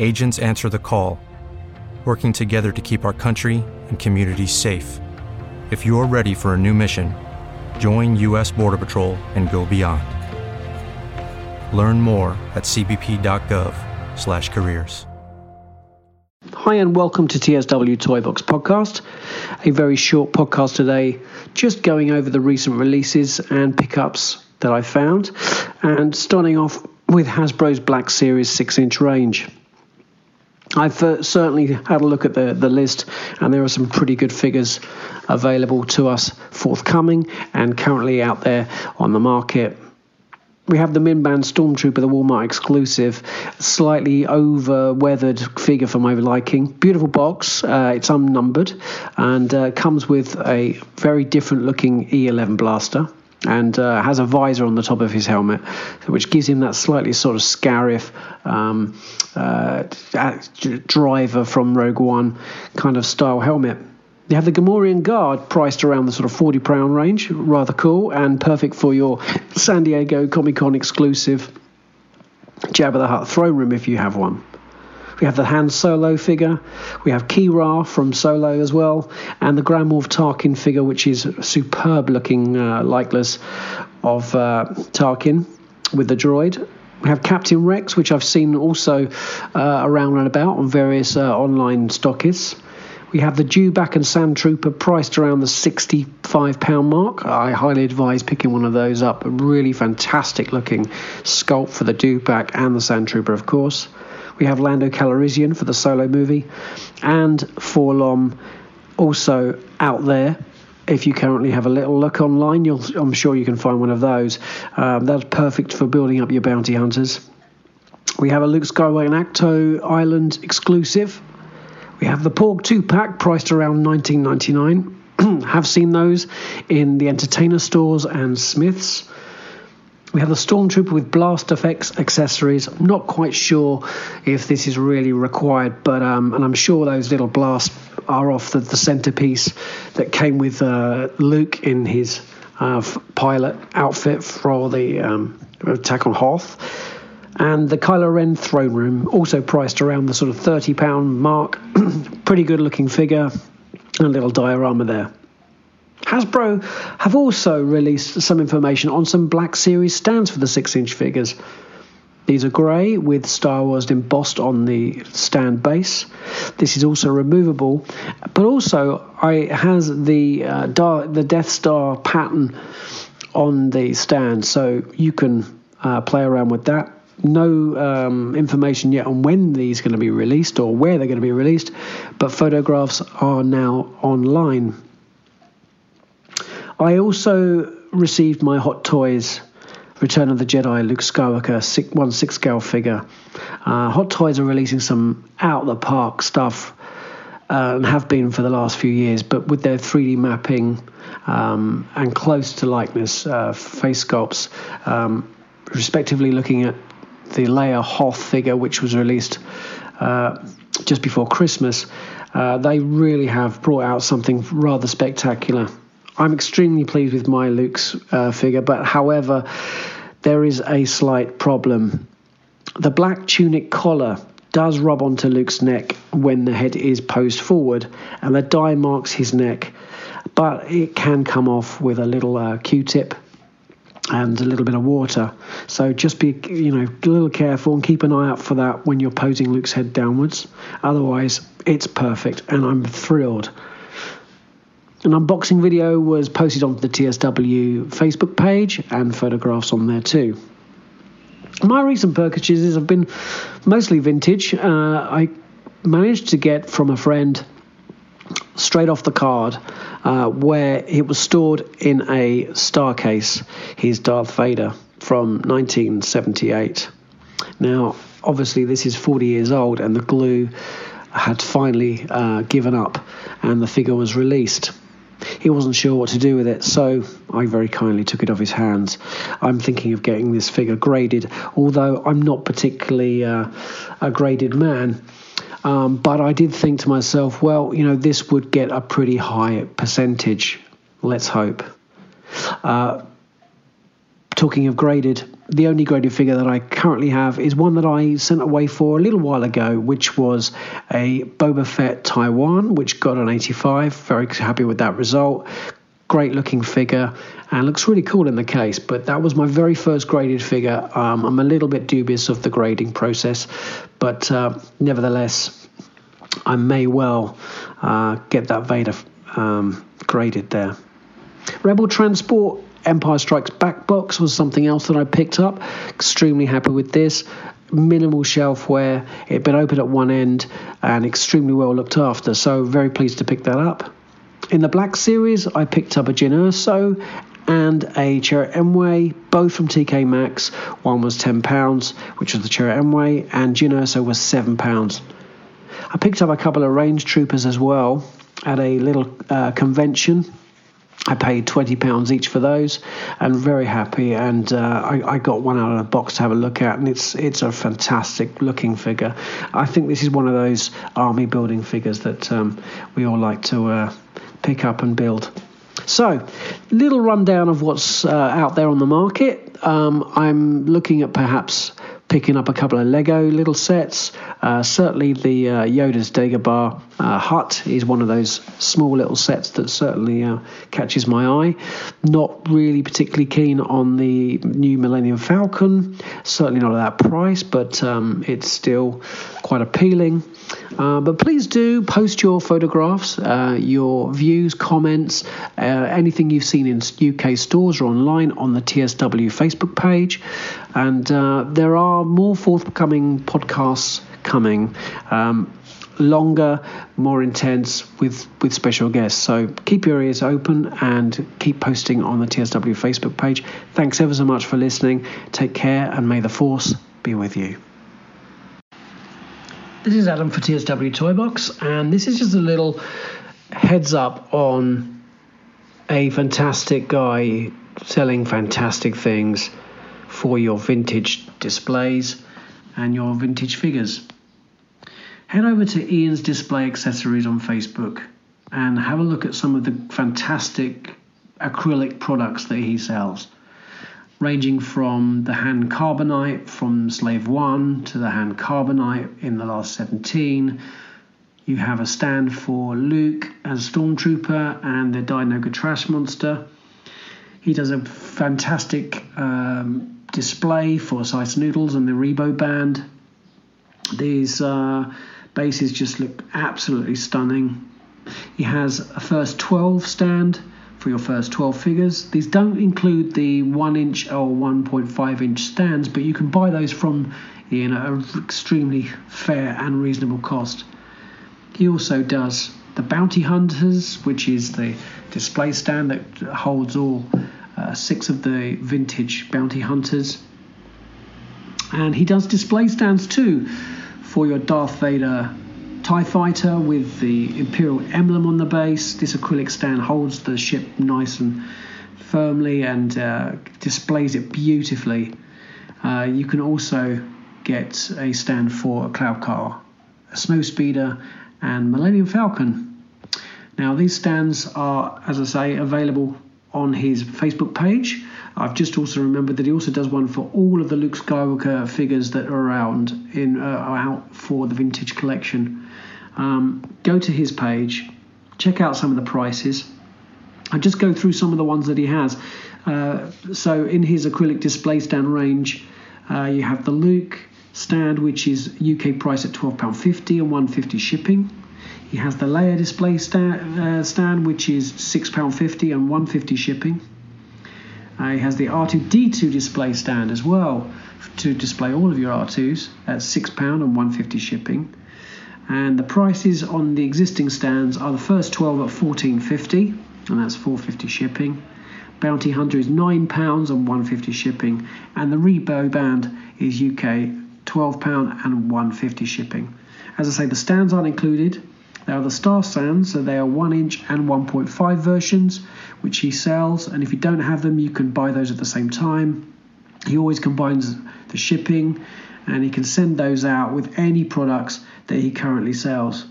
Agents answer the call, working together to keep our country and communities safe. If you're ready for a new mission, join U.S. Border Patrol and go beyond. Learn more at cbp.gov/careers. Hi and welcome to TSW Toy Box Podcast. A very short podcast today, just going over the recent releases and pickups that I found, and starting off with Hasbro's Black Series 6-inch range. I've uh, certainly had a look at the, the list, and there are some pretty good figures available to us forthcoming and currently out there on the market. We have the Mimban Stormtrooper, the Walmart exclusive, slightly over weathered figure for my liking. Beautiful box, uh, it's unnumbered and uh, comes with a very different looking E11 blaster and uh, has a visor on the top of his helmet, which gives him that slightly sort of Scarif um, uh, driver from Rogue One kind of style helmet. You have the Gamorrean Guard priced around the sort of 40 pound range, rather cool and perfect for your San Diego Comic Con exclusive Jabba the Hutt throne room if you have one. We have the Han Solo figure. We have Qi'ra from Solo as well, and the Grand Moff Tarkin figure, which is superb looking uh, likeness of uh, Tarkin with the droid. We have Captain Rex, which I've seen also uh, around and about on various uh, online stockists. We have the Dewback and Sand Trooper priced around the £65 mark. I highly advise picking one of those up. A really fantastic looking sculpt for the Dewback and the Sand Trooper, of course. We have Lando Calrissian for the solo movie, and 4-LOM also out there. If you currently have a little look online, I'm sure you can find one of those. Um, that's perfect for building up your bounty hunters. We have a Luke Skywalker and Ahch-To Island exclusive. We have the Porg 2 pack priced around 19.99. have seen those in the entertainer stores and Smiths. We have the Stormtrooper with blast effects accessories. I'm not quite sure if this is really required, but um, and I'm sure those little blasts are off the, the centerpiece that came with uh, Luke in his uh, pilot outfit for the um, attack on Hoth. And the Kylo Ren throne room, also priced around the sort of £30 mark. Pretty good looking figure, and a little diorama there. Hasbro have also released some information on some Black Series stands for the 6 inch figures. These are grey with Star Wars embossed on the stand base. This is also removable, but also it has the uh, the Death Star pattern on the stand, so you can uh, play around with that. No um, information yet on when these are going to be released or where they're going to be released, but photographs are now online. I also received my Hot Toys Return of the Jedi Luke Skywalker six, 1 6 scale figure. Uh, Hot Toys are releasing some out-of-the-park stuff uh, and have been for the last few years, but with their 3D mapping um, and close to likeness uh, face sculpts, um, respectively looking at the Leia Hoth figure, which was released uh, just before Christmas. Uh, they really have brought out something rather spectacular. I'm extremely pleased with my Luke's uh, figure, but however, there is a slight problem. The black tunic collar does rub onto Luke's neck when the head is posed forward, and the dye marks his neck, but it can come off with a little uh, Q-tip and a little bit of water. So just be, you know, a little careful and keep an eye out for that when you're posing Luke's head downwards. Otherwise, it's perfect, and I'm thrilled an unboxing video was posted onto the TSW Facebook page and photographs on there too. My recent purchases have been mostly vintage. Uh, I managed to get from a friend straight off the card uh, where it was stored in a star case, his Darth Vader from 1978. Now, obviously, this is 40 years old, and the glue had finally uh, given up, and the figure was released. He wasn't sure what to do with it, so I very kindly took it off his hands. I'm thinking of getting this figure graded, although I'm not particularly uh, a graded man. Um, but I did think to myself, well, you know, this would get a pretty high percentage. Let's hope. Uh, talking of graded, the only graded figure that I currently have is one that I sent away for a little while ago, which was a Boba Fett Taiwan, which got an 85. Very happy with that result. Great looking figure and looks really cool in the case. But that was my very first graded figure. Um, I'm a little bit dubious of the grading process, but uh, nevertheless, I may well uh, get that Vader um, graded there. Rebel Transport Empire Strikes Back box was something else that I picked up. Extremely happy with this. Minimal shelf wear. It had been open at one end and extremely well looked after. So very pleased to pick that up. In the Black Series, I picked up a Jyn Erso and a Chirrut Îmwe, both from TK Maxx. One was £10, which was the Chirrut Îmwe, and Jyn Erso was £7. I picked up a couple of Range Troopers as well at a little uh, convention I paid twenty pounds each for those, and very happy. And uh, I, I, got one out of the box to have a look at, and it's it's a fantastic looking figure. I think this is one of those army building figures that um, we all like to uh, pick up and build. So, little rundown of what's uh, out there on the market. Um, I'm looking at perhaps picking up a couple of Lego little sets. Uh, certainly, the uh, Yoda's Dagobah uh, hut is one of those small little sets that certainly uh, catches my eye. Not really particularly keen on the new Millennium Falcon, certainly not at that price, but um, it's still quite appealing. Uh, but please do post your photographs, uh, your views, comments, uh, anything you've seen in UK stores or online on the TSW Facebook page. And uh, there are more forthcoming podcasts coming. Um, longer, more intense with with special guests. So keep your ears open and keep posting on the TSW Facebook page. Thanks ever so much for listening. Take care and may the force be with you. This is Adam for TSW Toybox, and this is just a little heads up on a fantastic guy selling fantastic things for your vintage displays and your vintage figures. Head over to Ian's Display Accessories on Facebook and have a look at some of the fantastic acrylic products that he sells ranging from the Han carbonite from Slave 1 to the Han carbonite in the last 17. You have a stand for Luke as Stormtrooper and the Dianoga Trash Monster. He does a fantastic um, display for Sy Snootles and the Rebo Band. These uh, bases just look absolutely stunning. He has a first 12 stand for your first 12 figures. These don't include the 1 inch or 1.5 inch stands, but you can buy those from Ian at an extremely fair and reasonable cost. He also does the Bounty Hunters, which is the display stand that holds all uh, six of the vintage Bounty Hunters. And he does display stands too for your Darth Vader TIE fighter with the Imperial emblem on the base. This acrylic stand holds the ship nice and firmly and uh, displays it beautifully. Uh, you can also get a stand for a cloud car, a snow speeder, and Millennium Falcon. Now, these stands are, as I say, available on his Facebook page. I've just also remembered that he also does one for all of the Luke Skywalker figures that are around in uh, out for the vintage collection um, go to his page, check out some of the prices, and just go through some of the ones that he has. Uh, so in his acrylic display stand range, uh, you have the Luke stand, which is UK price at £12.50 and 150 shipping. He has the Leia display stand, uh, stand which is £6.50 and 150 shipping. Uh, he has the R2D2 display stand as well to display all of your R2s at £6 and 150 shipping. And the prices on the existing stands are the first 12 at 14.50, and that's 4.50 shipping. Bounty Hunter is £9 and 150 shipping, and the Rebo band is UK £12 and 150 shipping. As I say, the stands aren't included. They are the star sands, so they are 1 inch and 1.5 versions, which he sells. And if you don't have them, you can buy those at the same time. He always combines the shipping and he can send those out with any products that he currently sells.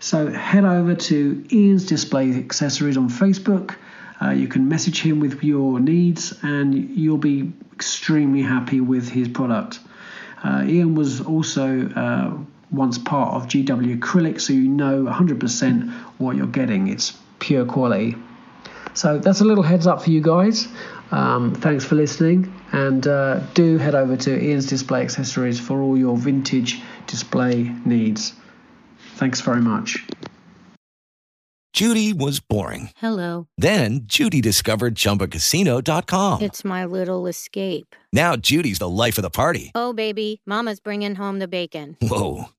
So head over to Ian's Display Accessories on Facebook. Uh, you can message him with your needs and you'll be extremely happy with his product. Uh, Ian was also uh, once part of GW Acrylic, so you know 100% what you're getting. It's pure quality. So that's a little heads up for you guys. Um, thanks for listening, and uh, do head over to Ian's Display Accessories for all your vintage display needs. Thanks very much. Judy was boring. Hello. Then Judy discovered ChumbaCasino.com. It's my little escape. Now Judy's the life of the party. Oh, baby, Mama's bringing home the bacon. Whoa,